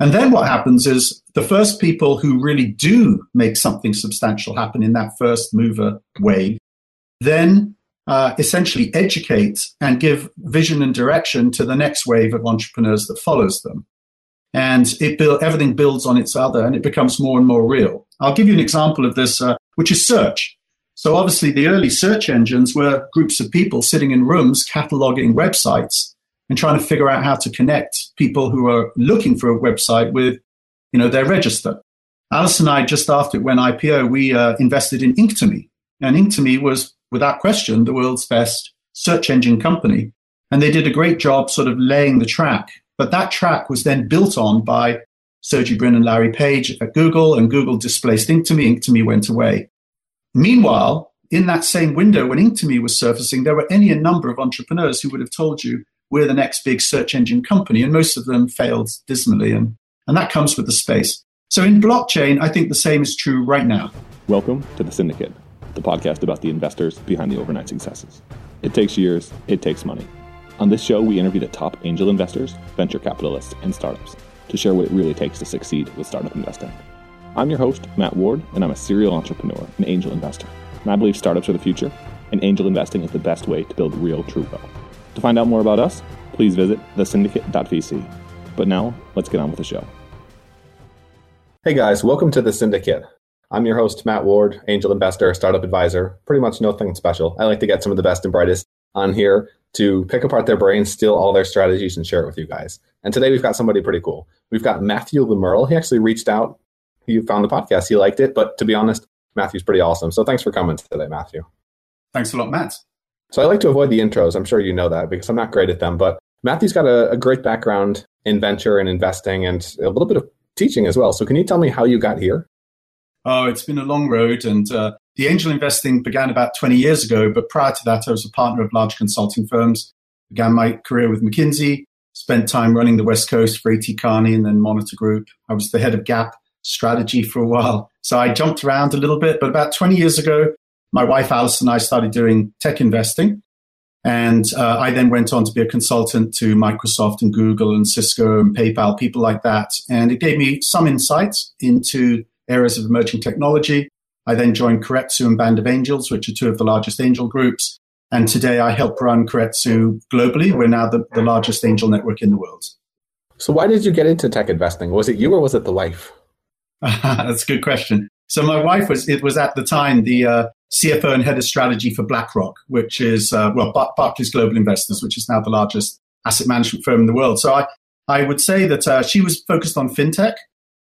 And then what happens is the first people who really do make something substantial happen in that first mover wave, then uh, essentially educate and give vision and direction to the next wave of entrepreneurs that follows them. And it build, everything builds on its other and it becomes more and more real. I'll give you an example of this, uh, which is search. So obviously the early search engines were groups of people sitting in rooms cataloging websites and trying to figure out how to connect people who are looking for a website with, you know, their register. Alice and I, just after it went IPO, we uh, invested in Inktomi. And Inktomi was, without question, the world's best search engine company. And they did a great job sort of laying the track. But that track was then built on by Sergey Brin and Larry Page at Google, and Google displaced Inktomi. Inktomi went away. Meanwhile, in that same window when Inktomi was surfacing, there were any number of entrepreneurs who would have told you we're the next big search engine company. And most of them failed dismally. And, and that comes with the space. So in blockchain, I think the same is true right now. Welcome to The Syndicate, the podcast about the investors behind the overnight successes. It takes years, it takes money. On this show, we interview the top angel investors, venture capitalists, and startups to share what it really takes to succeed with startup investing. I'm your host, Matt Ward, and I'm a serial entrepreneur and angel investor. And I believe startups are the future, and angel investing is the best way to build real, true wealth. To find out more about us, please visit thesyndicate.vc. But now, let's get on with the show. Hey guys, welcome to The Syndicate. I'm your host, Matt Ward, angel investor, startup advisor. Pretty much nothing special. I like to get some of the best and brightest on here to pick apart their brains, steal all their strategies, and share it with you guys. And today we've got somebody pretty cool. We've got Matthew Le Merle. He actually reached out. He found the podcast. He liked it. But to be honest, Matthew's pretty awesome. So thanks for coming today, Matthew. Thanks a lot, Matt. So I like to avoid the intros. I'm sure you know that because I'm not great at them. But Matthew's got a, a great background in venture and investing and a little bit of teaching as well. So can you tell me how you got here? Oh, it's been a long road. And uh, the angel investing began about 20 years ago. But prior to that, I was a partner of large consulting firms. Began my career with McKinsey, spent time running the West Coast for A.T. Kearney and then Monitor Group. I was the head of Gap strategy for a while. So I jumped around a little bit. But about 20 years ago, my wife Alice and I started doing tech investing. And uh, I then went on to be a consultant to Microsoft and Google and Cisco and PayPal, people like that. And it gave me some insights into areas of emerging technology. I then joined Keiretsu and Band of Angels, which are two of the largest angel groups. And today I help run Keiretsu globally. We're now the, the largest angel network in the world. So, why did you get into tech investing? Was it you or was it the wife? That's a good question. So, my wife was, it was at the time the, uh, CFO and head of strategy for BlackRock, which is, uh, well, Bar- Barclays Global Investors, which is now the largest asset management firm in the world. So I, I would say that uh, she was focused on fintech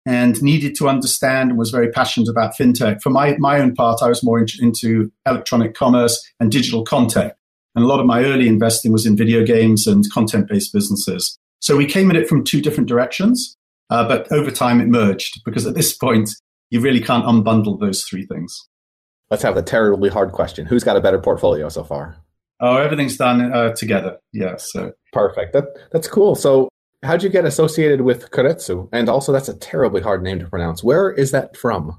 and needed to understand and was very passionate about fintech. For my, my own part, I was more in, into electronic commerce and digital content. And a lot of my early investing was in video games and content based businesses. So we came at it from two different directions, uh, but over time it merged because at this point, you really can't unbundle those three things. Let's have the terribly hard question. Who's got a better portfolio so far? Oh, everything's done uh, together. Yeah. So perfect. That that's cool. So how'd you get associated with Keiretsu? And also, that's a terribly hard name to pronounce. Where is that from?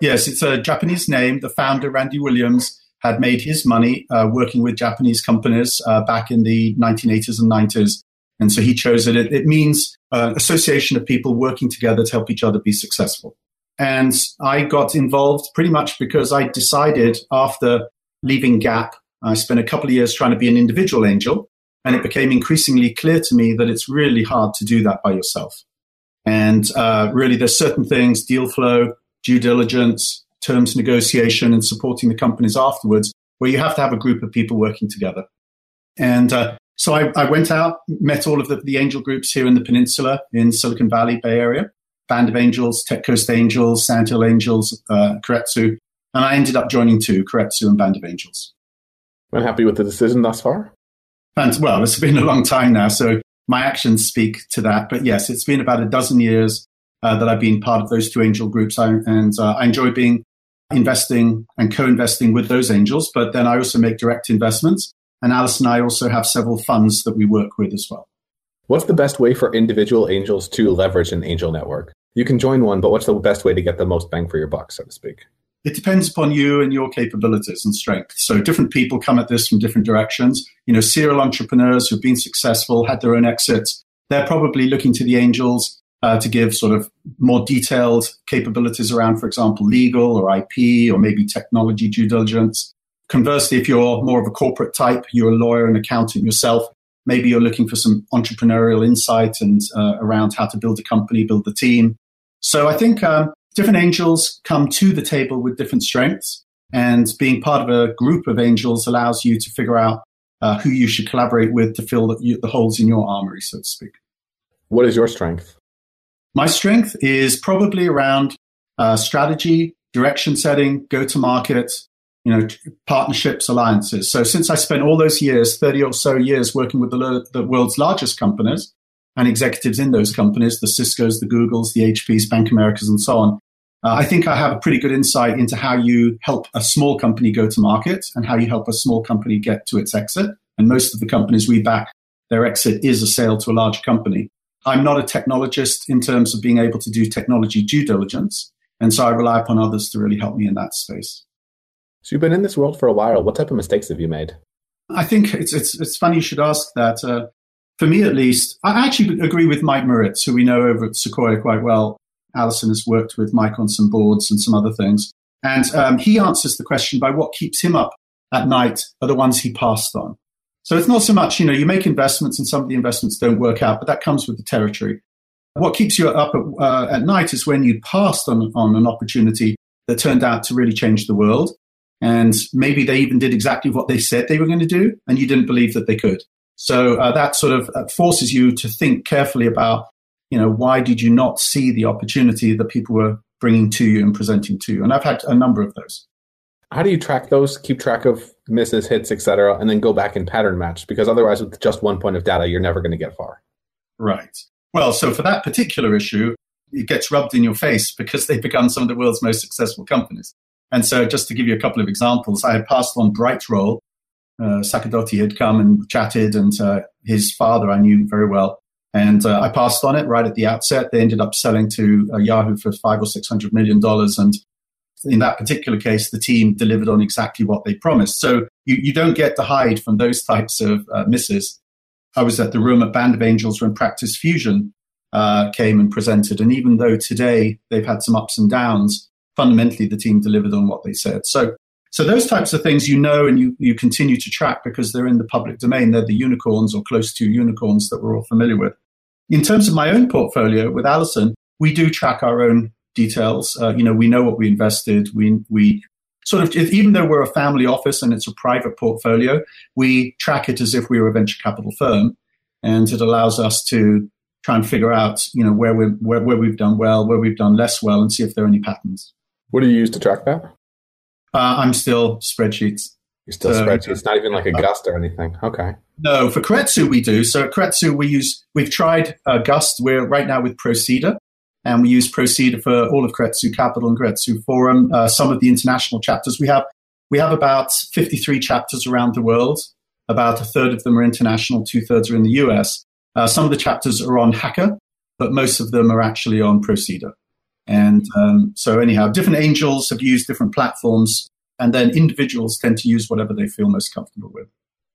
Yes, it's a Japanese name. The founder, Randy Williams, had made his money uh, working with Japanese companies uh, back in the 1980s and 90s. And so he chose it. It, it means uh, association of people working together to help each other be successful. And I got involved pretty much because I decided after leaving Gap, I spent a couple of years trying to be an individual angel. And it became increasingly clear to me that it's really hard to do that by yourself. And uh, really, there's certain things, deal flow, due diligence, terms negotiation, and supporting the companies afterwards, where you have to have a group of people working together. And uh, so I, I, went out, met all of the, the angel groups here in the peninsula in Silicon Valley, Bay Area, Band of Angels, Tech Coast Angels, Sandhill Angels, uh, Keiretsu, and I ended up joining two, Keiretsu and Band of Angels. I'm happy with the decision thus far. And well, it's been a long time now, so my actions speak to that. But yes, it's been about a dozen years uh, that I've been part of those two angel groups, I, and uh, I enjoy being investing and co-investing with those angels. But then I also make direct investments, and Alice and I also have several funds that we work with as well. What's the best way for individual angels to leverage an angel network? You can join one, but what's the best way to get the most bang for your buck, so to speak? It depends upon you and your capabilities and strengths. So different people come at this from different directions. You know, serial entrepreneurs who've been successful, had their own exits, they're probably looking to the angels uh, to give sort of more detailed capabilities around, for example, legal or IP or maybe technology due diligence. Conversely, if you're more of a corporate type, you're a lawyer and accountant yourself, maybe you're looking for some entrepreneurial insight and uh, around how to build a company, build a team. So I think um, different angels come to the table with different strengths, and being part of a group of angels allows you to figure out uh, who you should collaborate with to fill the, the holes in your armory, so to speak. What is your strength? My strength is probably around uh, strategy, direction setting, go to market, you know, partnerships, alliances. So since I spent all those years, 30 or so years working with the, the world's largest companies and executives in those companies, the Cisco's, the Googles, the HPs, Bank Americas, and so on, uh, I think I have a pretty good insight into how you help a small company go to market and how you help a small company get to its exit. And most of the companies we back, their exit is a sale to a large company. I'm not a technologist in terms of being able to do technology due diligence. And so I rely upon others to really help me in that space. So you've been in this world for a while. What type of mistakes have you made? I think it's it's it's funny you should ask that. Uh, for me, at least, I actually agree with Mike Moritz, who we know over at Sequoia quite well. Alison has worked with Mike on some boards and some other things, and um, he answers the question by what keeps him up at night are the ones he passed on. So it's not so much, you know, you make investments and some of the investments don't work out, but that comes with the territory. What keeps you up at, uh, at night is when you passed on, on an opportunity that turned out to really change the world and maybe they even did exactly what they said they were going to do, and you didn't believe that they could. So uh, that sort of uh, forces you to think carefully about, you know, why did you not see the opportunity that people were bringing to you and presenting to you? And I've had a number of those. How do you track those? Keep track of misses, hits, etc., and then go back and pattern match? Because otherwise, with just one point of data, you're never going to get far. Right. Well, so for that particular issue, it gets rubbed in your face because they've become some of the world's most successful companies. And so, just to give you a couple of examples, I had passed on Brightroll. Uh, Sacerdoti had come and chatted, and uh, his father I knew very well. And uh, I passed on it right at the outset. They ended up selling to uh, Yahoo for five or six hundred million dollars, and in that particular case, the team delivered on exactly what they promised. So you, you don't get to hide from those types of uh, misses. I was at the room at Band of Angels when Practice Fusion uh, came and presented, and even though today they've had some ups and downs, fundamentally the team delivered on what they said. So, so those types of things you know and you, you continue to track because they're in the public domain. They're the unicorns or close to unicorns that we're all familiar with. In terms of my own portfolio with Alison, we do track our own details. Uh, you know, we know what we invested. We we sort of even though we're a family office and it's a private portfolio, we track it as if we were a venture capital firm, and it allows us to try and figure out you know where we where, where we've done well, where we've done less well, and see if there are any patterns. What do you use to track that? Uh, I'm still spreadsheets. You're still so, spreadsheets, not even like a Gust or anything. Okay. No, for Keiretsu we do. So at Keiretsu we use, we've tried uh, Gust. We're right now with Proseeder, and we use Proseeder for all of Keiretsu Capital and Keiretsu Forum. Uh, some of the international chapters we have, we have about 53 chapters around the world. About a third of them are international, two thirds are in the US. Uh, some of the chapters are on Hacker, but most of them are actually on Proseeder. And um, so, anyhow, different angels have used different platforms, and then individuals tend to use whatever they feel most comfortable with.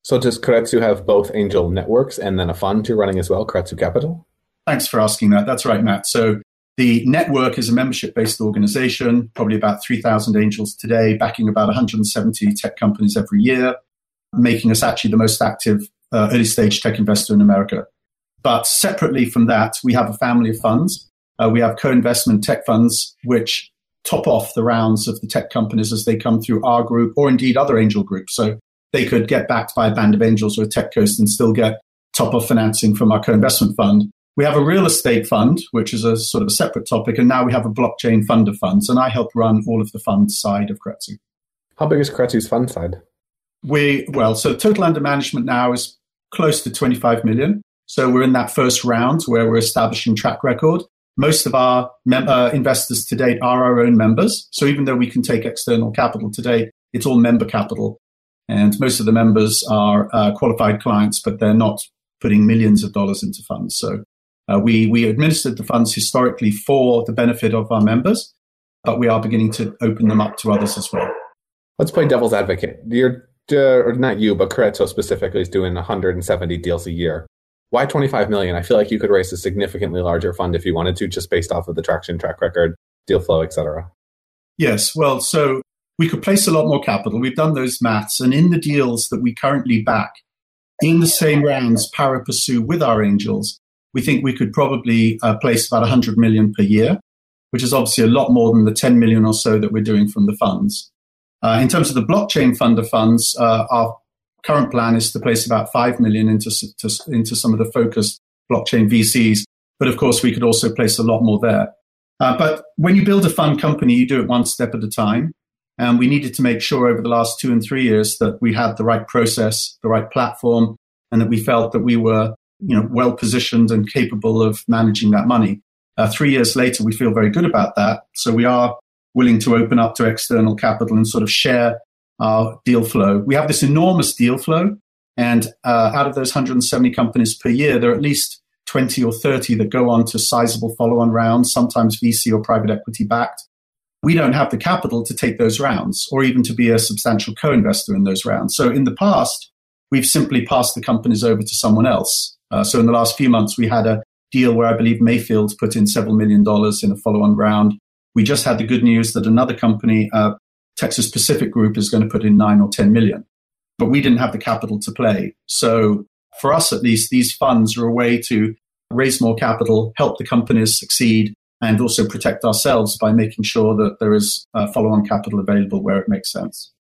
So, does Keiretsu have both angel networks and then a fund you're running as well, Keiretsu Capital? Thanks for asking that. That's right, Matt. So, the network is a membership based organization, probably about 3,000 angels today, backing about 170 tech companies every year, making us actually the most active uh, early stage tech investor in America. But separately from that, we have a family of funds uh, we have co-investment tech funds which top off the rounds of the tech companies as they come through our group or indeed other angel groups. So they could get backed by a band of angels or a tech coast and still get top off financing from our co-investment fund. We have a real estate fund, which is a sort of a separate topic, and now we have a blockchain fund of funds, and I help run all of the fund side of Keiretsu. How big is Keiretsu's fund side? We well, so total under management now is close to 25 million. So we're in that first round where we're establishing track record most of our mem- uh, investors to date are our own members. So even though we can take external capital today, it's all member capital. And most of the members are uh, qualified clients, but they're not putting millions of dollars into funds. So uh, we, we administered the funds historically for the benefit of our members, but we are beginning to open them up to others as well. Let's play devil's advocate. You're, uh, not you, but Keiretsu specifically is doing 170 deals a year. Why 25 million? I feel like you could raise a significantly larger fund if you wanted to, just based off of the traction track record, deal flow, etc. Yes. Well, so we could place a lot more capital. We've done those maths. And in the deals that we currently back, in the same rounds, pari passu with our angels, we think we could probably uh, place about 100 million per year, which is obviously a lot more than the 10 million or so that we're doing from the funds. Uh, in terms of the blockchain fund of funds, uh, our current plan is to place about 5 million into, to, into some of the focused blockchain VCs. But of course, we could also place a lot more there. Uh, but when you build a fund company, you do it one step at a time. And we needed to make sure over the last two and three years that we had the right process, the right platform, and that we felt that we were, you know, well positioned and capable of managing that money. Uh, three years later, we feel very good about that. So we are willing to open up to external capital and sort of share our deal flow. We have this enormous deal flow, and uh, out of those 170 companies per year, there are at least 20 or 30 that go on to sizable follow-on rounds, sometimes VC or private equity backed we don't have the capital to take those rounds or even to be a substantial co-investor in those rounds. So in the past, we've simply passed the companies over to someone else. Uh, so in the last few months, we had a deal where I believe Mayfield put in several million dollars in a follow-on round. We just had the good news that another company, uh, Texas Pacific Group, is going to put in nine or 10 million. But we didn't have the capital to play. So for us, at least, these funds are a way to raise more capital, help the companies succeed, and also protect ourselves by making sure that there is uh, follow-on capital available where it makes sense.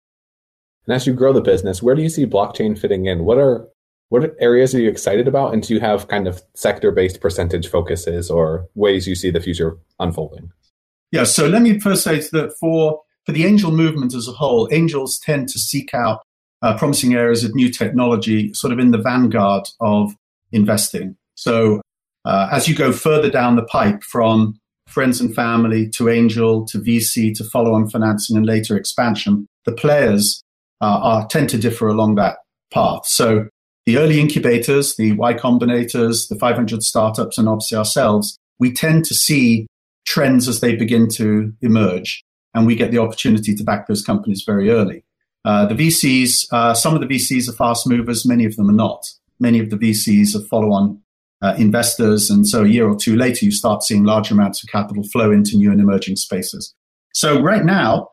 And as you grow the business, where do you see blockchain fitting in? What are what areas are you excited about, and do you have kind of sector-based percentage focuses or ways you see the future unfolding? Yeah. So let me first say that for for the angel movement as a whole, angels tend to seek out uh, promising areas of new technology, sort of in the vanguard of investing. So uh, as you go further down the pipe from friends and family to angel to VC to follow on financing and later expansion, the players uh, are, tend to differ along that path. So the early incubators, the Y Combinators, the 500 startups, and obviously ourselves, we tend to see trends as they begin to emerge, and we get the opportunity to back those companies very early. Uh, the VCs, uh, some of the VCs are fast movers, many of them are not. Many of the VCs are follow on uh, investors. And so a year or two later, you start seeing large amounts of capital flow into new and emerging spaces. So right now,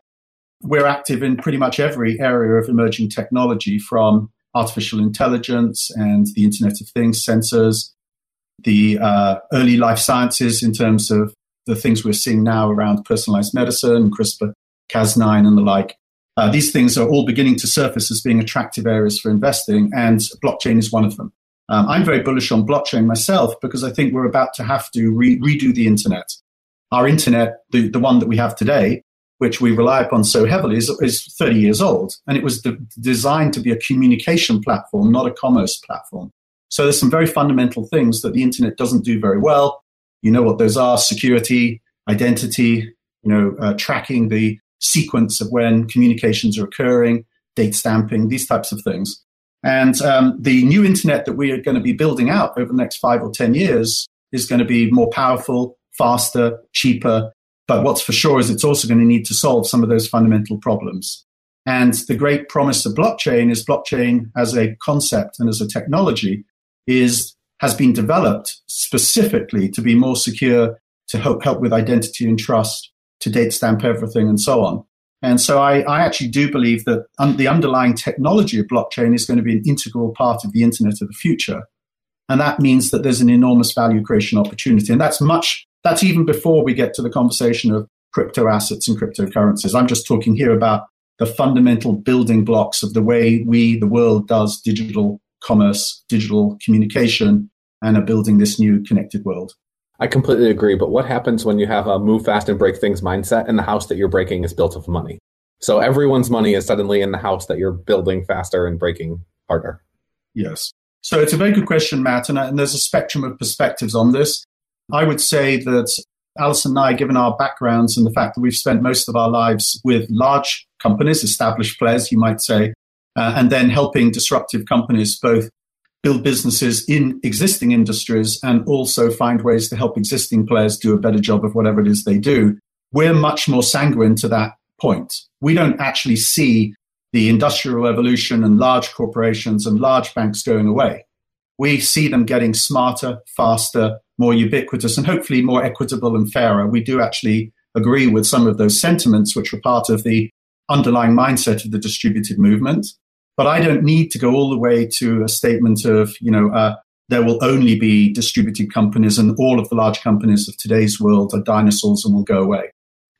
we're active in pretty much every area of emerging technology from artificial intelligence and the Internet of Things, sensors, the uh, early life sciences in terms of the things we're seeing now around personalized medicine, CRISPR, Cas9, and the like. Uh, these things are all beginning to surface as being attractive areas for investing, and blockchain is one of them. Um, I'm very bullish on blockchain myself because I think we're about to have to re- redo the internet. Our internet, the, the one that we have today, which we rely upon so heavily, is, is 30 years old. And it was de- designed to be a communication platform, not a commerce platform. So there's some very fundamental things that the internet doesn't do very well. You know what those are security, identity, you know, uh, tracking the sequence of when communications are occurring, date stamping, these types of things. And um, the new internet that we are going to be building out over the next five or 10 years is going to be more powerful, faster, cheaper. But what's for sure is it's also going to need to solve some of those fundamental problems. And the great promise of blockchain is blockchain as a concept and as a technology is has been developed specifically to be more secure, to help, help with identity and trust, to date stamp everything and so on. And so I, I actually do believe that un- the underlying technology of blockchain is going to be an integral part of the internet of the future. And that means that there's an enormous value creation opportunity. And that's much, that's even before we get to the conversation of crypto assets and cryptocurrencies. I'm just talking here about the fundamental building blocks of the way we, the world, does digital commerce, digital communication, and are building this new connected world. I completely agree. But what happens when you have a move fast and break things mindset and the house that you're breaking is built of money? So everyone's money is suddenly in the house that you're building faster and breaking harder. Yes. So it's a very good question, Matt. And, uh, and there's a spectrum of perspectives on this. I would say that Alison and I, given our backgrounds and the fact that we've spent most of our lives with large companies, established players, you might say, uh, and then helping disruptive companies both build businesses in existing industries and also find ways to help existing players do a better job of whatever it is they do. We're much more sanguine to that point. We don't actually see the industrial revolution and large corporations and large banks going away. we see them getting smarter, faster, more ubiquitous, and hopefully more equitable and fairer. We do actually agree with some of those sentiments, which were part of the underlying mindset of the distributed movement. But I don't need to go all the way to a statement of, you know, uh, there will only be distributed companies and all of the large companies of today's world are dinosaurs and will go away.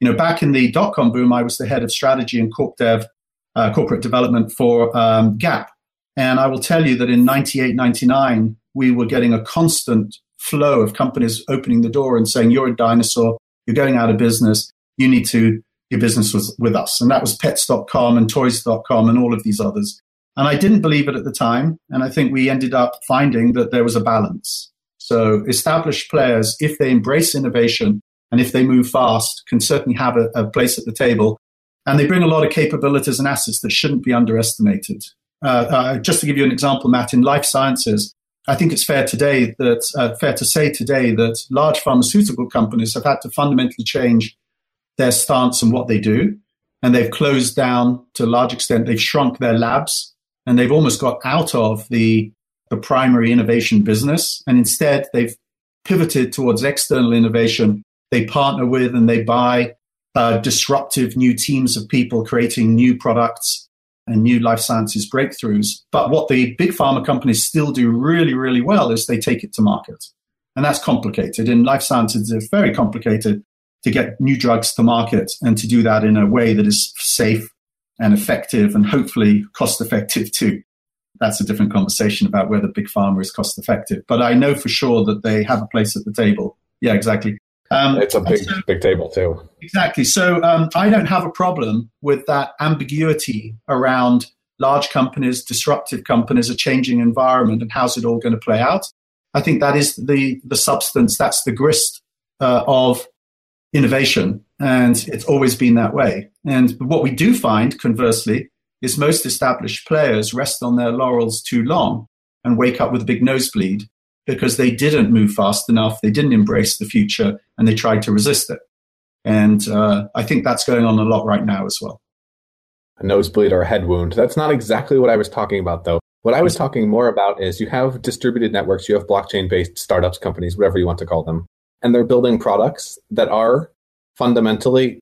You know, back in the dot com boom, I was the head of strategy and corp dev, uh, corporate development for um, Gap. And I will tell you that in 98, 99, we were getting a constant flow of companies opening the door and saying, You're a dinosaur, you're going out of business, you need to do business with, with us. And that was pets.com and toys.com and all of these others. And I didn't believe it at the time. And I think we ended up finding that there was a balance. So established players, if they embrace innovation and if they move fast, can certainly have a, a place at the table. And they bring a lot of capabilities and assets that shouldn't be underestimated. Uh, uh, just to give you an example, Matt, in life sciences, I think it's fair today that uh, fair to say today that large pharmaceutical companies have had to fundamentally change their stance and what they do, and they've closed down to a large extent. They've shrunk their labs and they've almost got out of the, the primary innovation business. And instead, they've pivoted towards external innovation. They partner with and they buy uh, disruptive new teams of people creating new products and new life sciences breakthroughs. But what the big pharma companies still do really, really well is they take it to market. And that's complicated. In life sciences, it's very complicated to get new drugs to market and to do that in a way that is safe and effective and hopefully cost effective too. That's a different conversation about whether big pharma is cost effective. But I know for sure that they have a place at the table. Yeah, exactly. Um, it's a big, so, big table too. Exactly. So um, I don't have a problem with that ambiguity around large companies, disruptive companies, a changing environment, and how's it all going to play out. I think that is the the substance. That's the grist uh, of innovation. And it's always been that way. And what we do find, conversely, is most established players rest on their laurels too long and wake up with a big nosebleed because they didn't move fast enough, they didn't embrace the future, and they tried to resist it. And uh, I think that's going on a lot right now as well. A nosebleed or a head wound. That's not exactly what I was talking about, though. What I was talking more about is you have distributed networks, you have blockchain based startups, companies, whatever you want to call them and they're building products that are fundamentally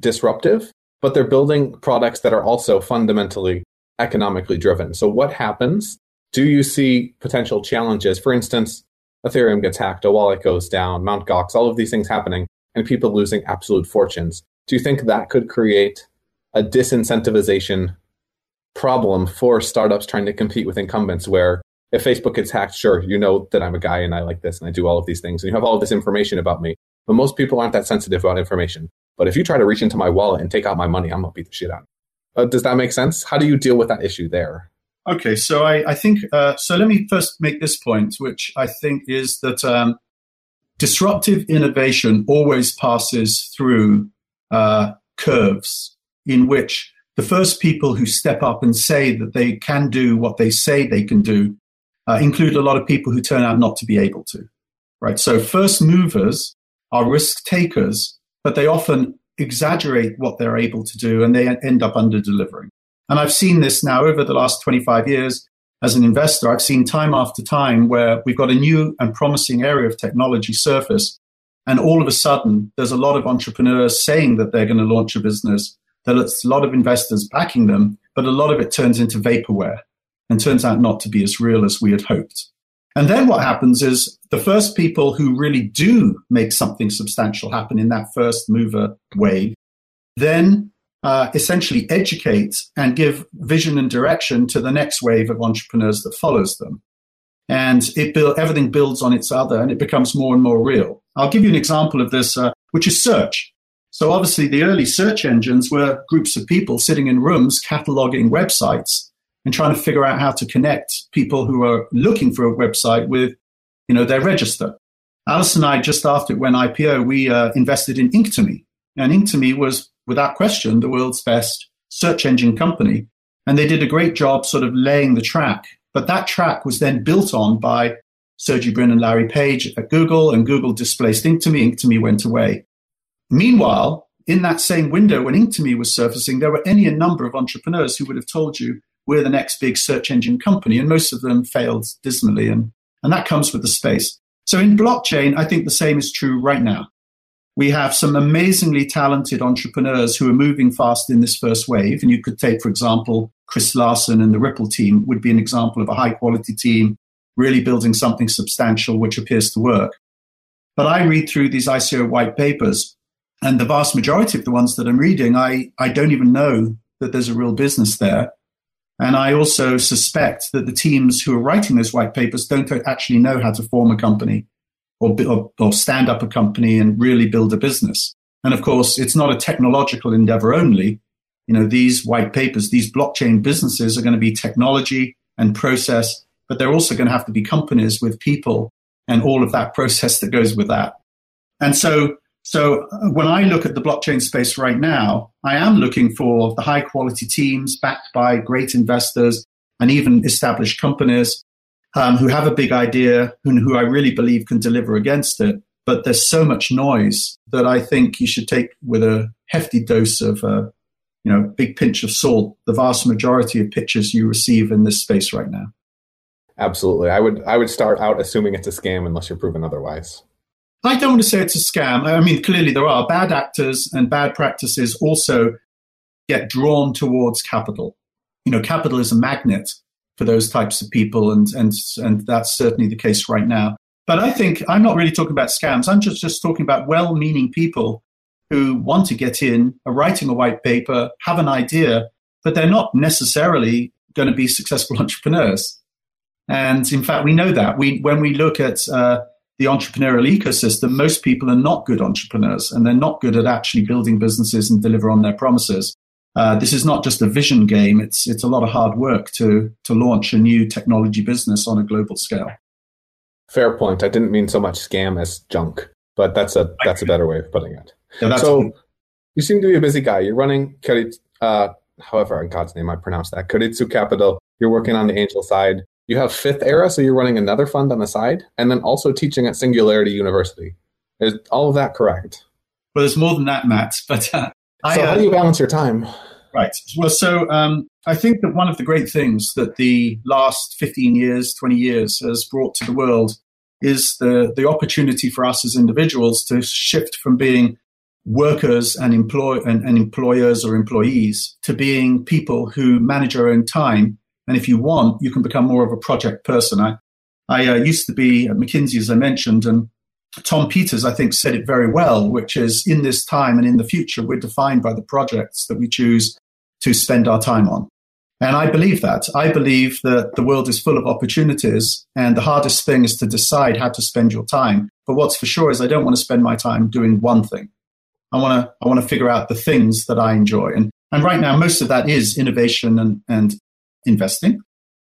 disruptive, but they're building products that are also fundamentally economically driven. So, what happens? Do you see potential challenges? For instance, Ethereum gets hacked, a wallet goes down, Mt. Gox, all of these things happening, and people losing absolute fortunes. Do you think that could create a disincentivization problem for startups trying to compete with incumbents where if Facebook gets hacked, sure, you know that I'm a guy and I like this and I do all of these things and you have all of this information about me. But most people aren't that sensitive about information. But if you try to reach into my wallet and take out my money, I'm gonna beat the shit out. Uh, does that make sense? How do you deal with that issue there? Okay, so I, I think uh, so. Let me first make this point, which I think is that um, disruptive innovation always passes through uh, curves in which the first people who step up and say that they can do what they say they can do uh, include a lot of people who turn out not to be able to. Right. So first movers are risk takers, but they often exaggerate what they're able to do and they end up under delivering. And I've seen this now over the last 25 years as an investor. I've seen time after time where we've got a new and promising area of technology surface. And all of a sudden, there's a lot of entrepreneurs saying that they're going to launch a business. There's a lot of investors backing them, but a lot of it turns into vaporware and turns out not to be as real as we had hoped. And then what happens is the first people who really do make something substantial happen in that first mover wave then uh, essentially educate and give vision and direction to the next wave of entrepreneurs that follows them. And it build, everything builds on its other and it becomes more and more real. I'll give you an example of this, uh, which is search. So obviously the early search engines were groups of people sitting in rooms cataloging websites and trying to figure out how to connect people who are looking for a website with, you know, their register. Alice and I, just after it went IPO, we uh, invested in Inktomi. And Inktomi was, without question, the world's best search engine company. And they did a great job sort of laying the track. But that track was then built on by Sergey Brin and Larry Page at Google, and Google displaced Inktomi. Inktomi went away. Meanwhile, in that same window when Inktomi was surfacing, there were any a number of entrepreneurs who would have told you we're the next big search engine company. And most of them failed dismally. And, and that comes with the space. So in blockchain, I think the same is true right now. We have some amazingly talented entrepreneurs who are moving fast in this first wave. And you could take, for example, Chris Larsen and the Ripple team would be an example of a high quality team really building something substantial which appears to work. But I read through these ICO white papers, and the vast majority of the ones that I'm reading, I, I don't even know that there's a real business there. And I also suspect that the teams who are writing those white papers don't actually know how to form a company or, or, or stand up a company and really build a business. And of course, it's not a technological endeavor only. You know, these white papers, these blockchain businesses are going to be technology and process, but they're also going to have to be companies with people and all of that process that goes with that. And so, so uh, when I look at the blockchain space right now, I am looking for the high quality teams backed by great investors and even established companies um, who have a big idea and who I really believe can deliver against it. But there's so much noise that I think you should take with a hefty dose of, uh, you know, big pinch of salt. The vast majority of pitches you receive in this space right now. Absolutely. I would I would start out assuming it's a scam unless you're proven otherwise. I don't want to say it's a scam. I mean, clearly there are bad actors and bad practices also get drawn towards capital. You know, capital is a magnet for those types of people, and and and that's certainly the case right now. But I think I'm not really talking about scams. I'm just just talking about well-meaning people who want to get in, are writing a white paper, have an idea, but they're not necessarily going to be successful entrepreneurs. And in fact, we know that. We, when we look at uh, the entrepreneurial ecosystem, most people are not good entrepreneurs and they're not good at actually building businesses and deliver on their promises. Uh, this is not just a vision game. It's, it's a lot of hard work to, to launch a new technology business on a global scale. Fair point. I didn't mean so much scam as junk, but that's a, that's a better way of putting it. Yeah, so you seem to be a busy guy. You're running Keiretsu, uh, however, in God's name I pronounce that, Keiretsu Capital. You're working on the angel side. You have Fifth Era, so you're running another fund on the side, and then also teaching at Singularity University. Is all of that correct? Well, there's more than that, Matt. But uh, I, so, how do you uh, balance your time? Right. Well, so um, I think that one of the great things that the last 15 years, 20 years has brought to the world is the, the opportunity for us as individuals to shift from being workers and, employ, and, and employers or employees to being people who manage our own time and if you want, you can become more of a project person. I, I uh, used to be at McKinsey, as I mentioned, and Tom Peters, I think, said it very well, which is in this time and in the future, we're defined by the projects that we choose to spend our time on. And I believe that. I believe that the world is full of opportunities, and the hardest thing is to decide how to spend your time. But what's for sure is I don't want to spend my time doing one thing. I want to, I want to figure out the things that I enjoy. And, and right now, most of that is innovation and, and investing.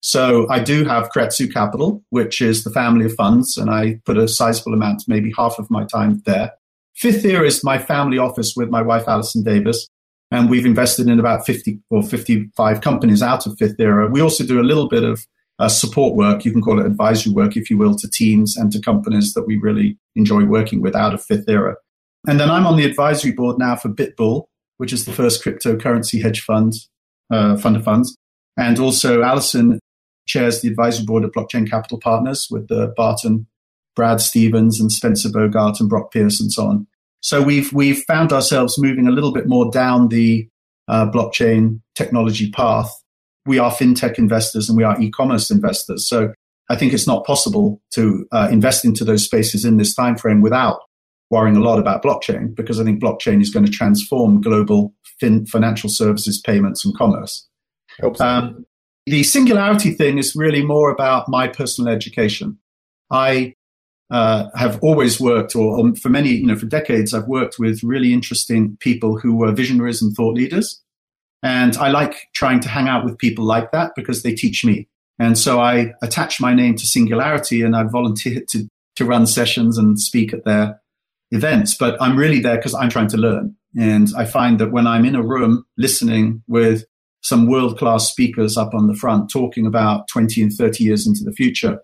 So I do have Keiretsu Capital, which is the family of funds, and I put a sizable amount, maybe half of my time there. Fifth Era is my family office with my wife, Alison Davis, and we've invested in about 50 or 55 companies out of Fifth Era. We also do a little bit of uh, support work, you can call it advisory work, if you will, to teams and to companies that we really enjoy working with out of Fifth Era. And then I'm on the advisory board now for BitBull, which is the first cryptocurrency hedge fund, uh, fund of funds. And also, Alison chairs the advisory board of Blockchain Capital Partners with uh, Barton, Brad Stephens, and Spencer Bogart and Brock Pierce and so on. So we've we've found ourselves moving a little bit more down the uh, blockchain technology path. We are fintech investors and we are e-commerce investors. So I think it's not possible to uh, invest into those spaces in this time frame without worrying a lot about blockchain because I think blockchain is going to transform global fin- financial services, payments, and commerce. Um, the singularity thing is really more about my personal education. I uh, have always worked, or, or, for many, you know, for decades, I've worked with really interesting people who were visionaries and thought leaders. And I like trying to hang out with people like that because they teach me. And so I attach my name to Singularity and I volunteer to, to run sessions and speak at their events. But I'm really there because I'm trying to learn. And I find that when I'm in a room listening with some world class speakers up on the front talking about 20 and 30 years into the future.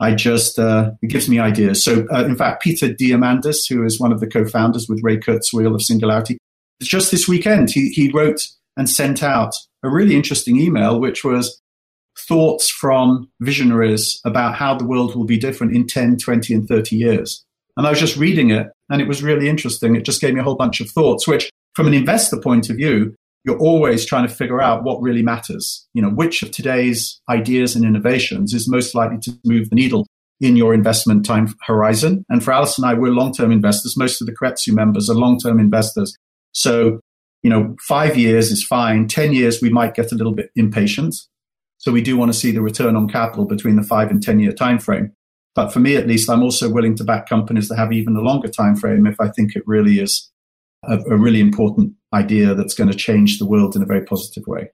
I just, uh, it gives me ideas. So, uh, in fact, Peter Diamandis, who is one of the co founders with Ray Kurzweil of Singularity, just this weekend, he, he wrote and sent out a really interesting email, which was thoughts from visionaries about how the world will be different in 10, 20, and 30 years. And I was just reading it, and it was really interesting. It just gave me a whole bunch of thoughts, which, from an investor point of view, you're always trying to figure out what really matters. You know, which of today's ideas and innovations is most likely to move the needle in your investment time horizon. And for Alice and I, we're long-term investors. Most of the Keiretsu members are long-term investors. So, you know, five years is fine. 10 years, we might get a little bit impatient. So we do want to see the return on capital between the five and 10 year time frame. But for me, at least, I'm also willing to back companies that have even a longer time frame if I think it really is a, a really important idea that's going to change the world in a very positive way.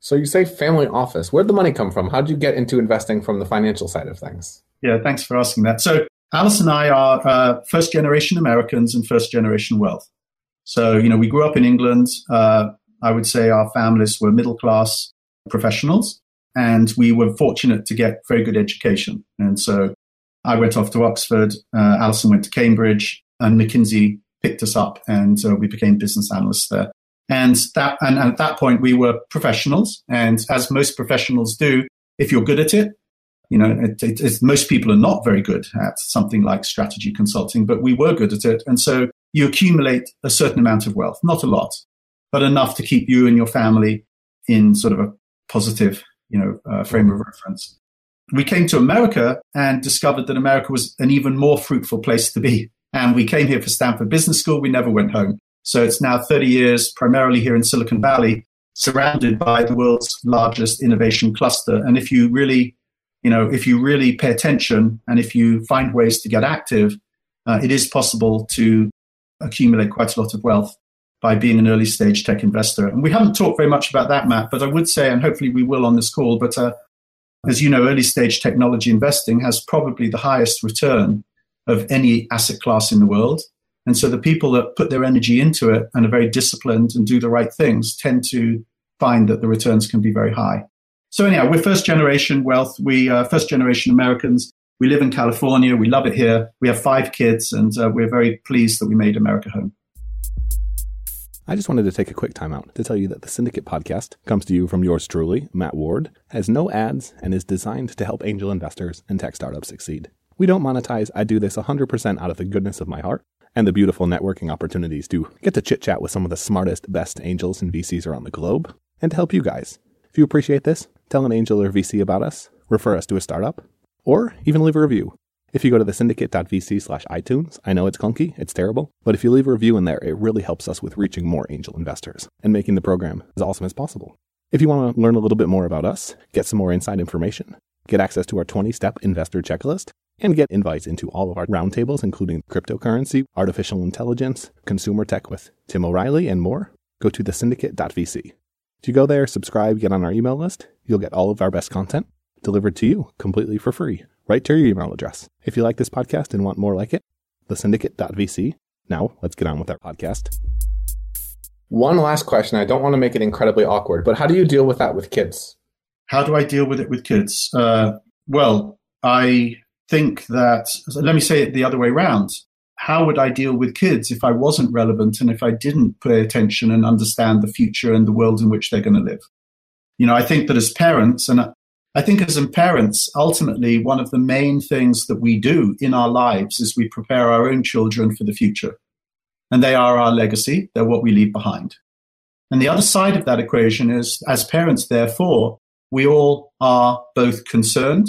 So you say family office. Where'd the money come from? How did you get into investing from the financial side of things? Yeah, thanks for asking that. So Alice and I are uh, first generation Americans and first generation wealth. So, you know, we grew up in England. Uh, I would say our families were middle class professionals, and we were fortunate to get very good education. And so I went off to Oxford, uh, Alison went to Cambridge, and McKinsey picked us up, and uh, we became business analysts there. And that, and at that point, we were professionals. And as most professionals do, if you're good at it, you know, it, it, most people are not very good at something like strategy consulting, but we were good at it. And so you accumulate a certain amount of wealth, not a lot, but enough to keep you and your family in sort of a positive, you know, uh, frame of reference. We came to America and discovered that America was an even more fruitful place to be. And we came here for Stanford Business School. We never went home. So it's now 30 years, primarily here in Silicon Valley, surrounded by the world's largest innovation cluster. And if you really, you know, if you really pay attention and if you find ways to get active, uh, it is possible to accumulate quite a lot of wealth by being an early stage tech investor. And we haven't talked very much about that, Matt, but I would say, and hopefully we will on this call, but uh, as you know, early stage technology investing has probably the highest return of any asset class in the world. And so the people that put their energy into it and are very disciplined and do the right things tend to find that the returns can be very high. So anyhow, we're first generation wealth. We uh, first generation Americans. We live in California. We love it here. We have five kids, and uh, we're very pleased that we made America home. I just wanted to take a quick time out to tell you that the Syndicate podcast comes to you from yours truly, Matt Ward, has no ads, and is designed to help angel investors and tech startups succeed. We don't monetize. I do this 100% out of the goodness of my heart and the beautiful networking opportunities to get to chit chat with some of the smartest, best angels and VCs around the globe, and to help you guys. If you appreciate this, tell an angel or VC about us, refer us to a startup, or even leave a review. If you go to the syndicate.vc slash iTunes, I know it's clunky, it's terrible, but if you leave a review in there, it really helps us with reaching more angel investors and making the program as awesome as possible. If you want to learn a little bit more about us, get some more inside information, get access to our 20 step investor checklist, and get invites into all of our roundtables, including cryptocurrency, artificial intelligence, consumer tech with Tim O'Reilly, and more, go to thesyndicate.vc. If you go there, subscribe, get on our email list, you'll get all of our best content delivered to you completely for free, right to your email address. If you like this podcast and want more like it, thesyndicate.vc. Now, let's get on with our podcast. One last question. I don't want to make it incredibly awkward, but how do you deal with that with kids? How do I deal with it with kids? Uh, well, I think that, let me say it the other way around. How would I deal with kids if I wasn't relevant and if I didn't pay attention and understand the future and the world in which they're going to live? You know, I think that as parents, and I think as parents, ultimately, one of the main things that we do in our lives is we prepare our own children for the future. And they are our legacy, they're what we leave behind. And the other side of that equation is, as parents, therefore, we all are both concerned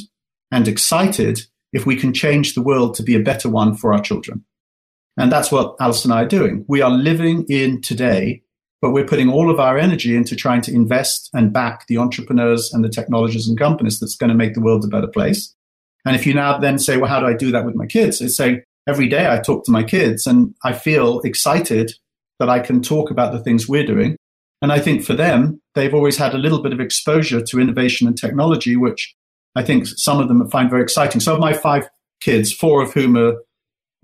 and excited if we can change the world to be a better one for our children. And that's what Alice and I are doing. We are living in today, but we're putting all of our energy into trying to invest and back the entrepreneurs and the technologies and companies that's going to make the world a better place. And if you now then say, well, how do I do that with my kids? It's saying every day I talk to my kids and I feel excited that I can talk about the things we're doing. And I think for them, they've always had a little bit of exposure to innovation and technology, which I think some of them find very exciting. So of my five kids, four of whom are,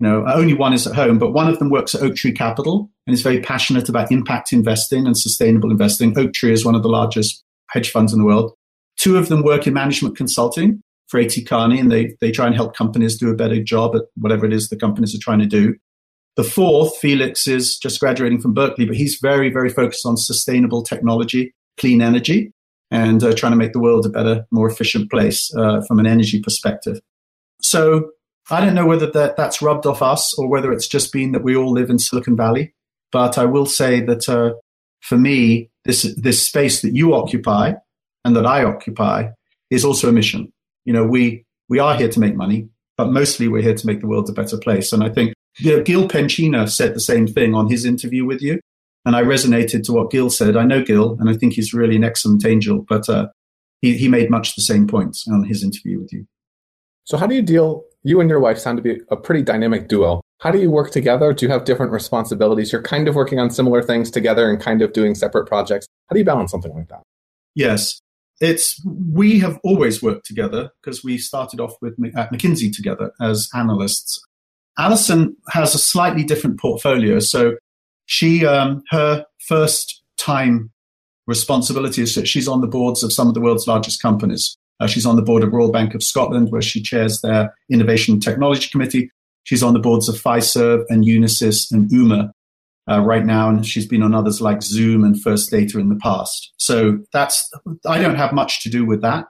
you know, only one is at home, but one of them works at Oaktree Capital and is very passionate about impact investing and sustainable investing. Oaktree is one of the largest hedge funds in the world. Two of them work in management consulting for A.T. Kearney, and they, they try and help companies do a better job at whatever it is the companies are trying to do. The fourth, Felix, is just graduating from Berkeley, but he's very, very focused on sustainable technology clean energy and uh, trying to make the world a better, more efficient place uh, from an energy perspective. So I don't know whether that, that's rubbed off us or whether it's just been that we all live in Silicon Valley. But I will say that uh, for me, this this space that you occupy and that I occupy is also a mission. You know, we we are here to make money, but mostly we're here to make the world a better place. And I think you know, Gil Penchina said the same thing on his interview with you. And I resonated to what Gil said. I know Gil, and I think he's really an excellent angel, but uh, he, he made much the same points on his interview with you. So, how do you deal? You and your wife sound to be a pretty dynamic duo. How do you work together? Do you have different responsibilities? You're kind of working on similar things together and kind of doing separate projects. How do you balance something like that? Yes, it's we have always worked together because we started off with at McKinsey together as analysts. Alison has a slightly different portfolio, so she um, her first time responsibility is that she's on the boards of some of the world's largest companies. Uh, she's on the board of Royal Bank of Scotland, where she chairs their Innovation Technology Committee. She's on the boards of Fiserv and Unisys and Ooma uh, right now, and she's been on others like Xoom and First Data in the past. So that's I don't have much to do with that.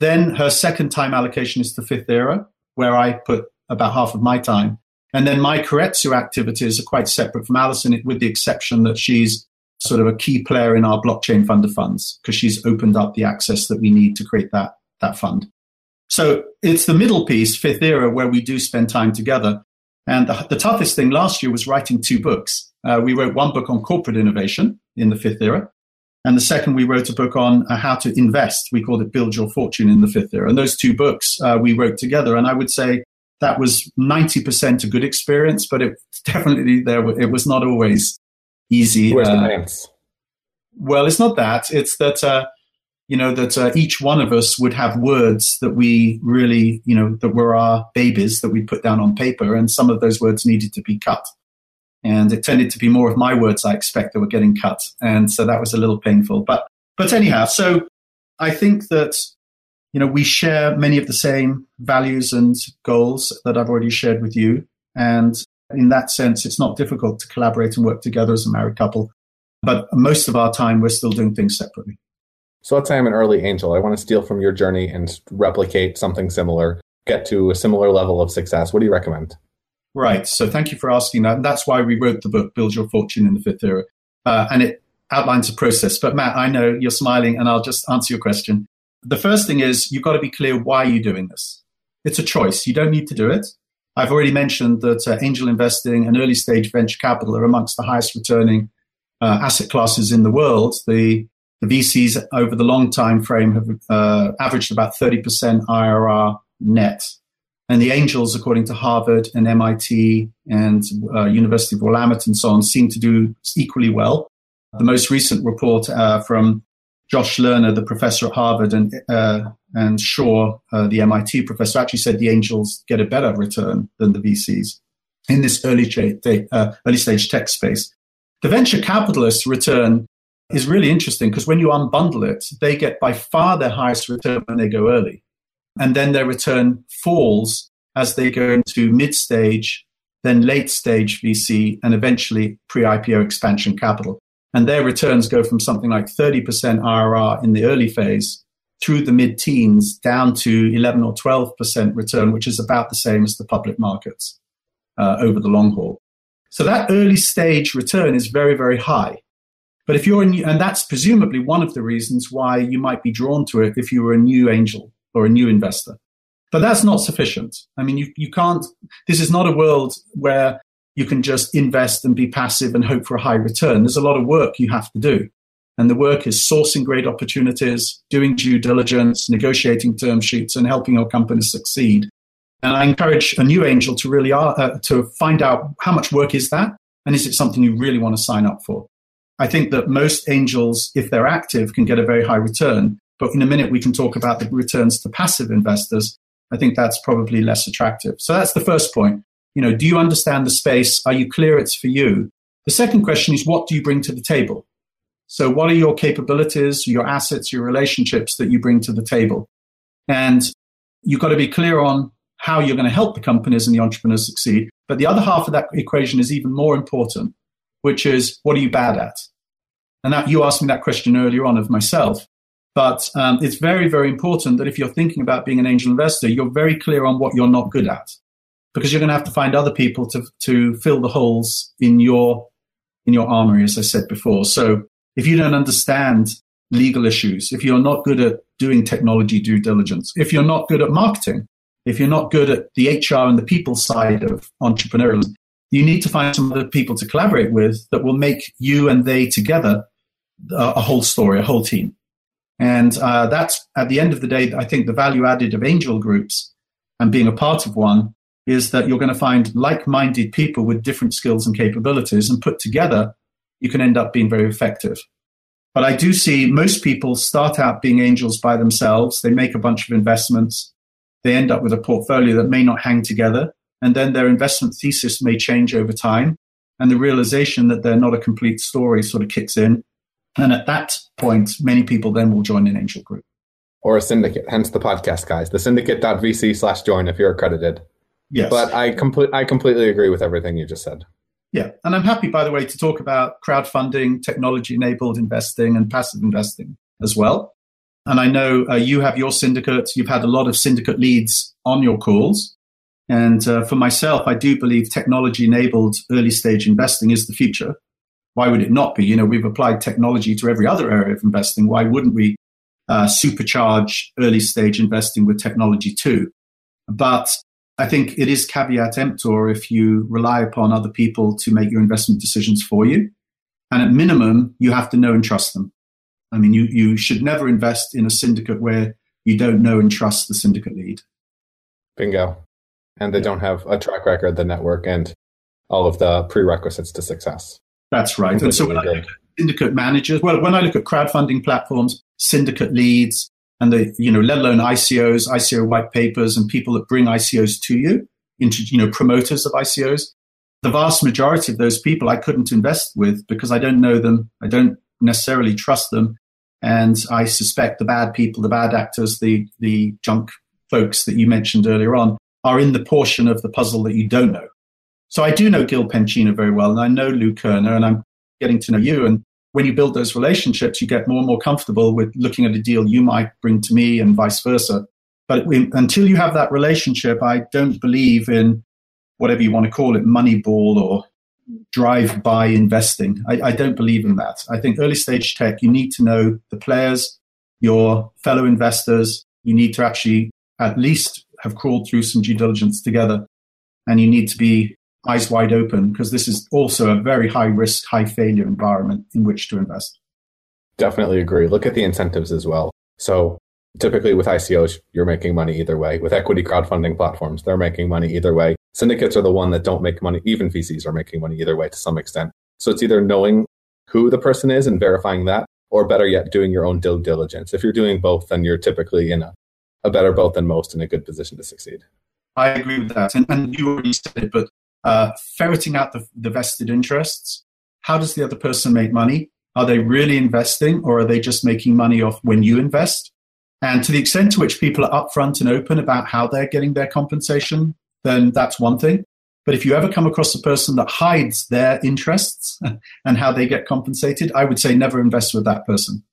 Then her second time allocation is the Fifth Era, where I put about half of my time. And then my Keiretsu activities are quite separate from Alison, with the exception that she's sort of a key player in our blockchain fund of funds because she's opened up the access that we need to create that, that fund. So it's the middle piece, fifth era, where we do spend time together. And the, the toughest thing last year was writing two books. Uh, we wrote one book on corporate innovation in the fifth era. And the second, we wrote a book on uh, how to invest. We called it Build Your Fortune in the fifth era. And those two books uh, we wrote together. And I would say that was 90% a good experience, but it definitely there it was not always easy. Where's the balance? Uh, well, it's not that. It's that uh, you know that uh, each one of us would have words that we really you know that were our babies that we put down on paper, and some of those words needed to be cut. And it tended to be more of my words I expect that were getting cut, and so that was a little painful. But but anyhow, so I think that you know, we share many of the same values and goals that I've already shared with you. And in that sense, it's not difficult to collaborate and work together as a married couple. But most of our time, we're still doing things separately. So let's say I'm an early angel. I want to steal from your journey and replicate something similar, get to a similar level of success. What do you recommend? Right. So thank you for asking that. And that's why we wrote the book, Build Your Fortune in the Fifth Era. Uh, and it outlines a process. But Matt, I know you're smiling and I'll just answer your question. The first thing is you've got to be clear why you're doing this. It's a choice. You don't need to do it. I've already mentioned that uh, angel investing and early stage venture capital are amongst the highest returning uh, asset classes in the world. The, the VCs over the long time frame have uh, averaged about 30% IRR net. And the angels, according to Harvard and MIT and uh, University of Willamette and so on, seem to do equally well. The most recent report uh, from Josh Lerner, the professor at Harvard, and uh, and Schoar, uh, the MIT professor, actually said the angels get a better return than the VCs in this early, uh, early stage tech space. The venture capitalists' return is really interesting because when you unbundle it, they get by far their highest return when they go early. And then their return falls as they go into mid stage, then late stage VC, and eventually pre IPO expansion capital. And their returns go from something like 30% IRR in the early phase through the mid teens down to 11 or 12% return, which is about the same as the public markets uh, over the long haul. So that early stage return is very, very high. But if you're new, and that's presumably one of the reasons why you might be drawn to it if you were a new angel or a new investor. But that's not sufficient. I mean, you, you can't, this is not a world where you can just invest and be passive and hope for a high return. There's a lot of work you have to do. And the work is sourcing great opportunities, doing due diligence, negotiating term sheets, and helping your company succeed. And I encourage a new angel to really uh, uh, to find out how much work is that, and is it something you really want to sign up for? I think that most angels, if they're active, can get a very high return. But in a minute, we can talk about the returns to passive investors. I think that's probably less attractive. So that's the first point. You know, do you understand the space? Are you clear it's for you? The second question is, what do you bring to the table? So, what are your capabilities, your assets, your relationships that you bring to the table? And you've got to be clear on how you're going to help the companies and the entrepreneurs succeed. But the other half of that equation is even more important, which is what are you bad at? And that you asked me that question earlier on of myself. But um, it's very, very important that if you're thinking about being an angel investor, you're very clear on what you're not good at, because you're going to have to find other people to to fill the holes in your in your armory, as I said before. So if you don't understand legal issues, if you're not good at doing technology due diligence, if you're not good at marketing, if you're not good at the HR and the people side of entrepreneurialism, you need to find some other people to collaborate with that will make you and they together a, a whole story, a whole team. And uh, that's at the end of the day, I think the value added of angel groups and being a part of one is that you're going to find like minded people with different skills and capabilities and put together, you can end up being very effective. But I do see most people start out being angels by themselves. They make a bunch of investments. They end up with a portfolio that may not hang together. And then their investment thesis may change over time. And the realization that they're not a complete story sort of kicks in. And at that point, many people then will join an angel group. Or a syndicate, hence the podcast, guys. The syndicate.vc slash join if you're accredited. Yes. But I, complete, I completely agree with everything you just said. Yeah. And I'm happy, by the way, to talk about crowdfunding, technology enabled investing, and passive investing as well. And I know uh, you have your syndicate. You've had a lot of syndicate leads on your calls. And uh, for myself, I do believe technology enabled early stage investing is the future. Why would it not be? You know, we've applied technology to every other area of investing. Why wouldn't we uh, supercharge early stage investing with technology too? But I think it is caveat emptor if you rely upon other people to make your investment decisions for you. And at minimum, you have to know and trust them. I mean, you, you should never invest in a syndicate where you don't know and trust the syndicate lead. Bingo. And they don't have a track record, the network, and all of the prerequisites to success. That's right. And so when I look at syndicate managers, well, when I look at crowdfunding platforms, syndicate leads, and the, you know, let alone ICOs, ICO white papers, and people that bring ICOs to you, into, you know, promoters of ICOs. The vast majority of those people I couldn't invest with because I don't know them. I don't necessarily trust them. And I suspect the bad people, the bad actors, the, the junk folks that you mentioned earlier on are in the portion of the puzzle that you don't know. So I do know Gil Penchina very well, and I know Lou Kerner, and I'm getting to know you. And when you build those relationships, you get more and more comfortable with looking at a deal you might bring to me and vice versa. But we, until you have that relationship, I don't believe in whatever you want to call it, moneyball or drive by investing. I, I don't believe in that. I think early stage tech, you need to know the players, your fellow investors. You need to actually at least have crawled through some due diligence together. And you need to be eyes wide open because this is also a very high risk, high failure environment in which to invest. Definitely agree. Look at the incentives as well. So typically with ICOs, you're making money either way. With equity crowdfunding platforms, they're making money either way. Syndicates are the one that don't make money. Even VCs are making money either way to some extent. So it's either knowing who the person is and verifying that, or better yet, doing your own due diligence. If you're doing both, then you're typically in a, a better boat than most in a good position to succeed. I agree with that. And, and you already said it, but uh, ferreting out the, the vested interests. How does the other person make money? Are they really investing or are they just making money off when you invest? And to the extent to which people are upfront and open about how they're getting their compensation, then that's one thing. But if you ever come across a person that hides their interests and how they get compensated, I would say never invest with that person.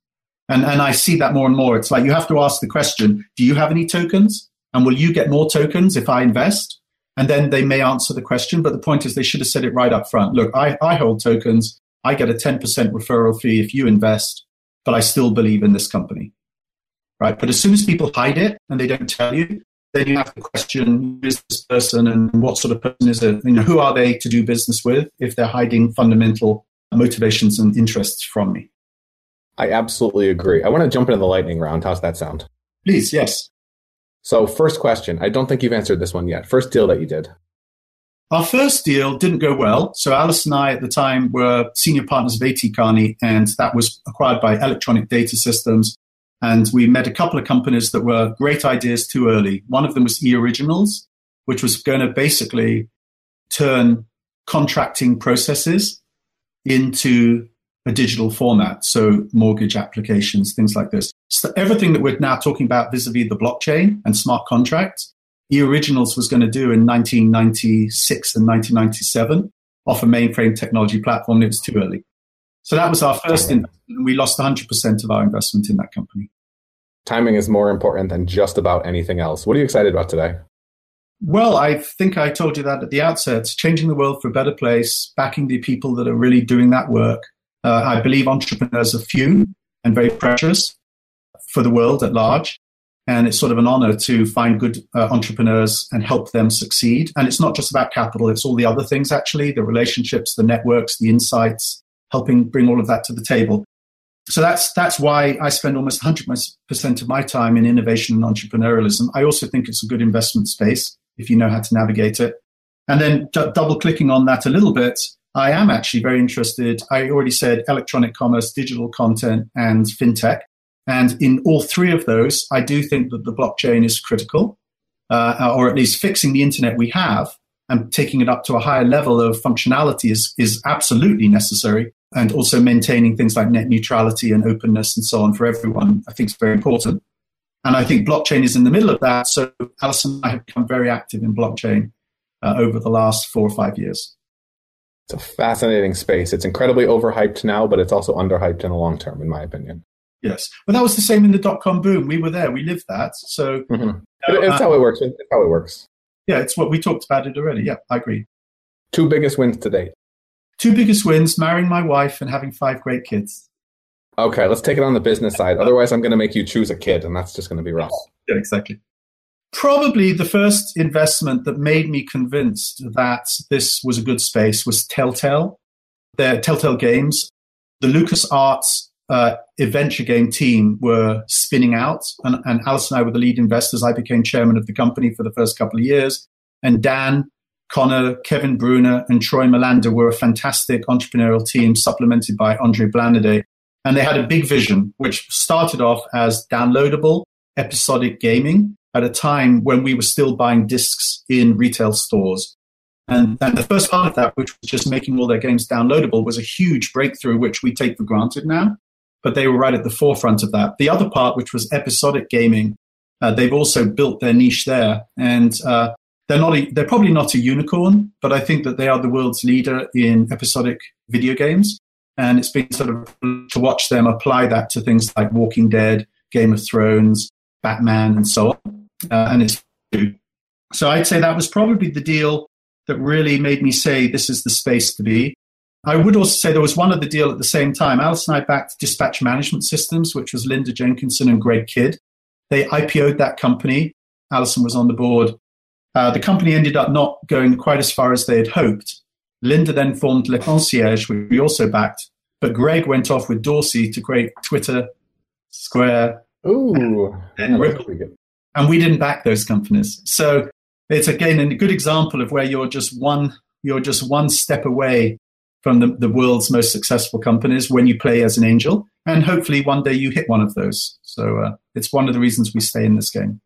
And, and I see that more and more. It's like you have to ask the question Do you have any tokens? And will you get more tokens if I invest? And then they may answer the question. But the point is, they should have said it right up front. Look, I, I hold tokens. I get a 10% referral fee if you invest, but I still believe in this company. Right. But as soon as people hide it and they don't tell you, then you have to question who is this person and what sort of person is it? You know, who are they to do business with if they're hiding fundamental motivations and interests from me? I absolutely agree. I want to jump into the lightning round. How's that sound? Please, yes. So, first question. I don't think you've answered this one yet. First deal that you did. Our first deal didn't go well. So, Alice and I at the time were senior partners of AT Kearney, and that was acquired by Electronic Data Systems. And we met a couple of companies that were great ideas too early. One of them was eOriginals, which was going to basically turn contracting processes into a digital format. So mortgage applications, things like this. So everything that we're now talking about vis-a-vis the blockchain and smart contracts, eOriginals was going to do in 1996 and 1997 off a mainframe technology platform. It was too early. So that was our first investment. We lost 100% of our investment in that company. Timing is more important than just about anything else. What are you excited about today? Well, I think I told you that at the outset. Changing the world for a better place, backing the people that are really doing that work. Uh, I believe entrepreneurs are few and very precious for the world at large. And it's sort of an honor to find good uh, entrepreneurs and help them succeed. And it's not just about capital, it's all the other things, actually the relationships, the networks, the insights, helping bring all of that to the table. So that's, that's why I spend almost 100% of my time in innovation and entrepreneurialism. I also think it's a good investment space if you know how to navigate it. And then d- double clicking on that a little bit, I am actually very interested. I already said electronic commerce, digital content, and fintech. And in all three of those, I do think that the blockchain is critical, uh, or at least fixing the internet we have and taking it up to a higher level of functionality is, is absolutely necessary. And also maintaining things like net neutrality and openness and so on for everyone, I think is very important. And I think blockchain is in the middle of that. So Alison and I have become very active in blockchain uh, over the last four or five years. It's a fascinating space. It's incredibly overhyped now, but it's also underhyped in the long term, in my opinion. Yes. Well, that was the same in the dot com boom. We were there. We lived that. So mm-hmm. it's how it works. It's how it works. Yeah, it's what we talked about it already. Yeah, I agree. Two biggest wins to date. Two biggest wins: marrying my wife and having five great kids. Okay, let's take it on the business side. Otherwise, I'm going to make you choose a kid, and that's just going to be rough. Yeah, exactly. Probably the first investment that made me convinced that this was a good space was Telltale. Their Telltale Games, the LucasArts uh, adventure game team were spinning out, and, and Alice and I were the lead investors. I became chairman of the company for the first couple of years, and Dan, Connor, Kevin Bruner, and Troy Molander were a fantastic entrepreneurial team, supplemented by Andre Blanaday. And they had a big vision, which started off as downloadable episodic gaming at a time when we were still buying discs in retail stores. And, and the first part of that, which was just making all their games downloadable, was a huge breakthrough, which we take for granted now. But they were right at the forefront of that. The other part, which was episodic gaming, uh, they've also built their niche there. And uh, they're not a, they're probably not a unicorn, but I think that they are the world's leader in episodic video games. And it's been sort of to watch them apply that to things like Walking Dead, Game of Thrones, Batman, and so on. Uh, and it's so I'd say that was probably the deal that really made me say this is the space to be. I would also say there was one other deal at the same time. Alice and I backed Dispatch Management Systems, which was Linda Jenkinson and Greg Kidd. They IPO'd that company. Alison was on the board. Uh, the company ended up not going quite as far as they had hoped. Linda then formed Le Concierge, which we also backed. But Greg went off with Dorsey to create Twitter, Square, Ooh, and Ripple. And we didn't back those companies. So it's again a good example of where you're just one you're just one step away from the, the world's most successful companies when you play as an angel. And hopefully one day you hit one of those. So uh, it's one of the reasons we stay in this game.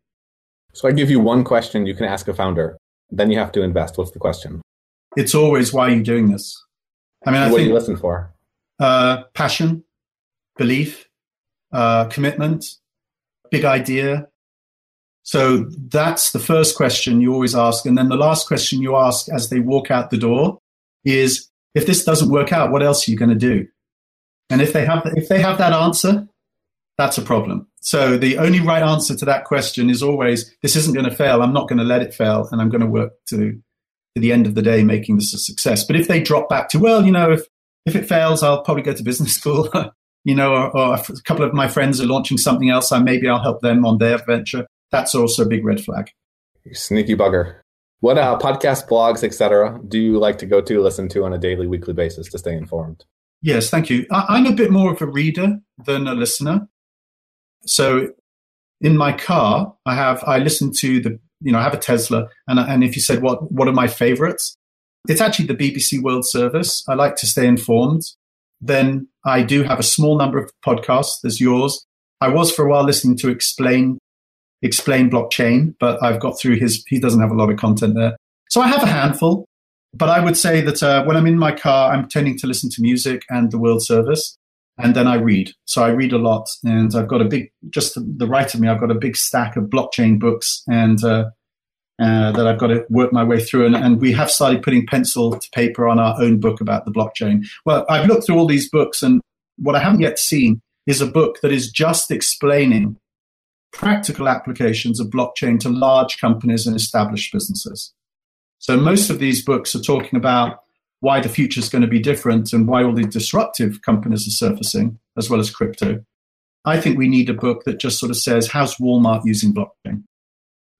So I give you one question you can ask a founder. Then you have to invest. What's the question? it's always why are you doing this? I mean, I what think, do you listen for? Uh, passion, belief, uh, commitment, big idea. So that's the first question you always ask. And then the last question you ask as they walk out the door is, if this doesn't work out, what else are you going to do? And if they have, if they have that answer, that's a problem. So the only right answer to that question is always, this isn't going to fail. I'm not going to let it fail. And I'm going to work to to the end of the day making this a success. But if they drop back to, well, you know, if, if it fails, I'll probably go to business school, you know, or, or, a couple of my friends are launching something else, and maybe I'll help them on their venture. That's also a big red flag. You sneaky bugger. What uh, podcasts, blogs, etc. do you like to go to, listen to on a daily, weekly basis to stay informed? Yes, thank you. I, I'm a bit more of a reader than a listener. So in my car, I have I listen to the you know, I have a Tesla, and and if you said what what are my favorites, it's actually the BBC World Service. I like to stay informed. Then I do have a small number of podcasts. There's yours. I was for a while listening to Explain Explain Blockchain, but I've got through his. He doesn't have a lot of content there, so I have a handful. But I would say that uh, when I'm in my car, I'm tending to listen to music and the World Service and then I read. So I read a lot, and I've got a big, just the right of me, I've got a big stack of blockchain books, and uh, uh, that I've got to work my way through. And, and, we have started putting pencil to paper on our own book about the blockchain. Well, I've looked through all these books, and what I haven't yet seen is a book that is just explaining practical applications of blockchain to large companies and established businesses. So most of these books are talking about why the future is going to be different and why all the disruptive companies are surfacing, as well as crypto. I think we need a book that just sort of says, how's Walmart using blockchain?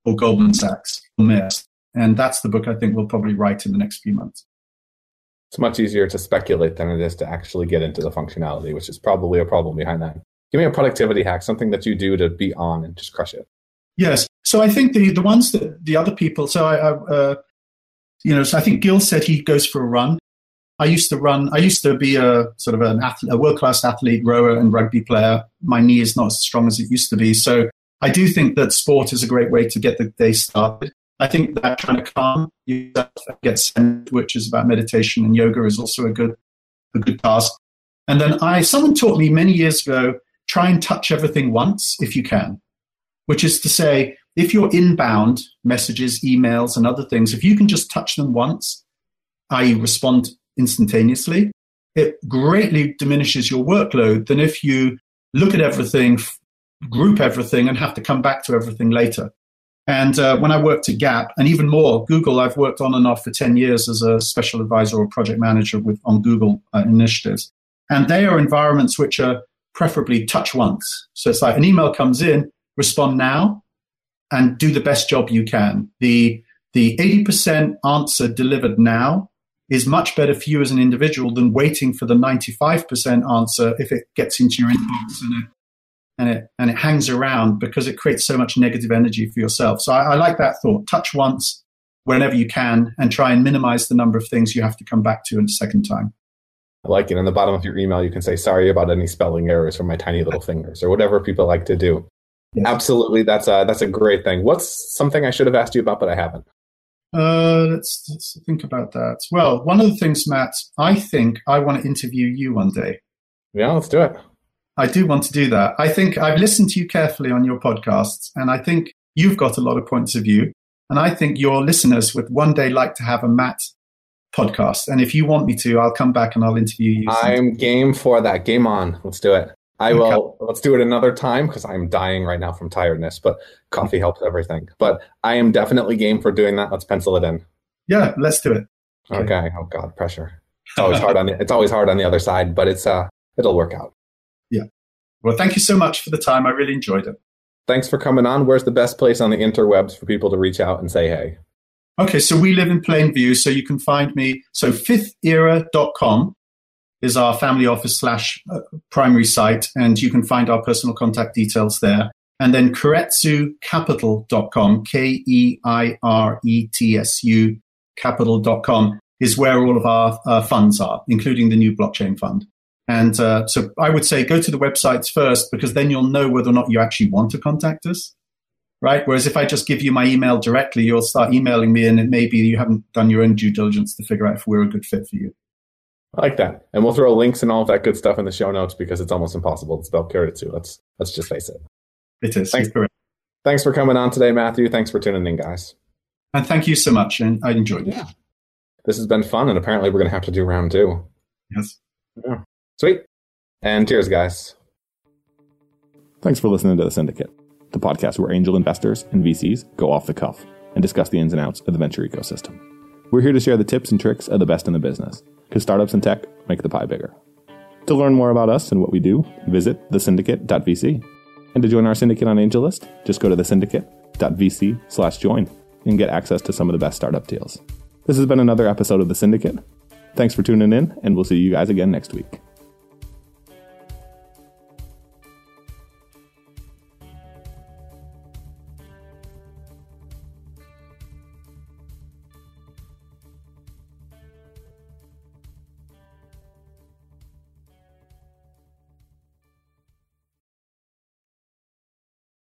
Or Goldman Sachs or Maersk. And that's the book I think we'll probably write in the next few months. It's much easier to speculate than it is to actually get into the functionality, which is probably a problem behind that. Give me a productivity hack, something that you do to be on and just crush it. Yes. So I think the the ones that the other people. So I, I uh, you know, so I think Gil said he goes for a run. I used to run. I used to be a sort of an athlete, a world class athlete, rower, and rugby player. My knee is not as strong as it used to be. So I do think that sport is a great way to get the day started. I think that kind of calm yourself, get sent, which is about meditation and yoga, is also a good a good task. And then I, someone taught me many years ago, try and touch everything once if you can, which is to say, if you're inbound messages, emails, and other things, if you can just touch them once, i.e., respond instantaneously, it greatly diminishes your workload than if you look at everything, group everything, and have to come back to everything later. And uh, when I worked at Gap, and even more, Google, I've worked on and off for 10 years as a special advisor or project manager with, on Google uh, initiatives. And they are environments which are preferably touch once. So it's like an email comes in, respond now, and do the best job you can. The, the 80% answer delivered now is much better for you as an individual than waiting for the 95% answer if it gets into your inbox and it, and it, and it hangs around because it creates so much negative energy for yourself. So I, I like that thought. Touch once whenever you can and try and minimize the number of things you have to come back to in a second time. I like it. In the bottom of your email, you can say, sorry about any spelling errors from my tiny little fingers or whatever people like to do. Yes. Absolutely. That's a, that's a great thing. What's something I should have asked you about, but I haven't? Uh, let's, let's think about that. Well, one of the things, Matt, I think I want to interview you one day. Yeah, let's do it. I do want to do that. I think I've listened to you carefully on your podcasts, and I think you've got a lot of points of view. And I think your listeners would one day like to have a Matt podcast. And if you want me to, I'll come back and I'll interview you. I'm game for that. Game on. Let's do it. I okay. will. Let's do it another time because I'm dying right now from tiredness. But coffee helps everything. But I am definitely game for doing that. Let's pencil it in. Yeah, let's do it. Okay. okay. Oh God, pressure. It's always hard on the. It's always hard on the other side, but it's uh, it'll work out. Yeah. Well, thank you so much for the time. I really enjoyed it. Thanks for coming on. Where's the best place on the interwebs for people to reach out and say hey? Okay, so we live in Plainview, so you can find me. So fifthera.com is our family office slash uh, primary site, and you can find our personal contact details there. And then keiretsucapital.com, K E I R E T S U capital.com is where all of our uh, funds are, including the new blockchain fund. And uh, so I would say go to the websites first because then you'll know whether or not you actually want to contact us right? Whereas if I just give you my email directly, you'll start emailing me, and it may be you haven't done your own due diligence to figure out if we're a good fit for you. I like that, and we'll throw links and all of that good stuff in the show notes because it's almost impossible to spell Keiretsu. Let's let's just face it. It is. Thanks, thanks for coming on today, Matthew. Thanks for tuning in, guys. And thank you so much, and I enjoyed it. Yeah. This has been fun, and apparently we're going to have to do round two. Yes. Yeah. Sweet. And cheers, guys. Thanks for listening to the Syndicate the podcast where angel investors and VCs go off the cuff and discuss the ins and outs of the venture ecosystem. We're here to share the tips and tricks of the best in the business, because startups and tech make the pie bigger. To learn more about us and what we do, visit thesyndicate.vc. And to join our syndicate on AngelList, just go to thesyndicate.vc slash join and get access to some of the best startup deals. This has been another episode of The Syndicate. Thanks for tuning in, and we'll see you guys again next week.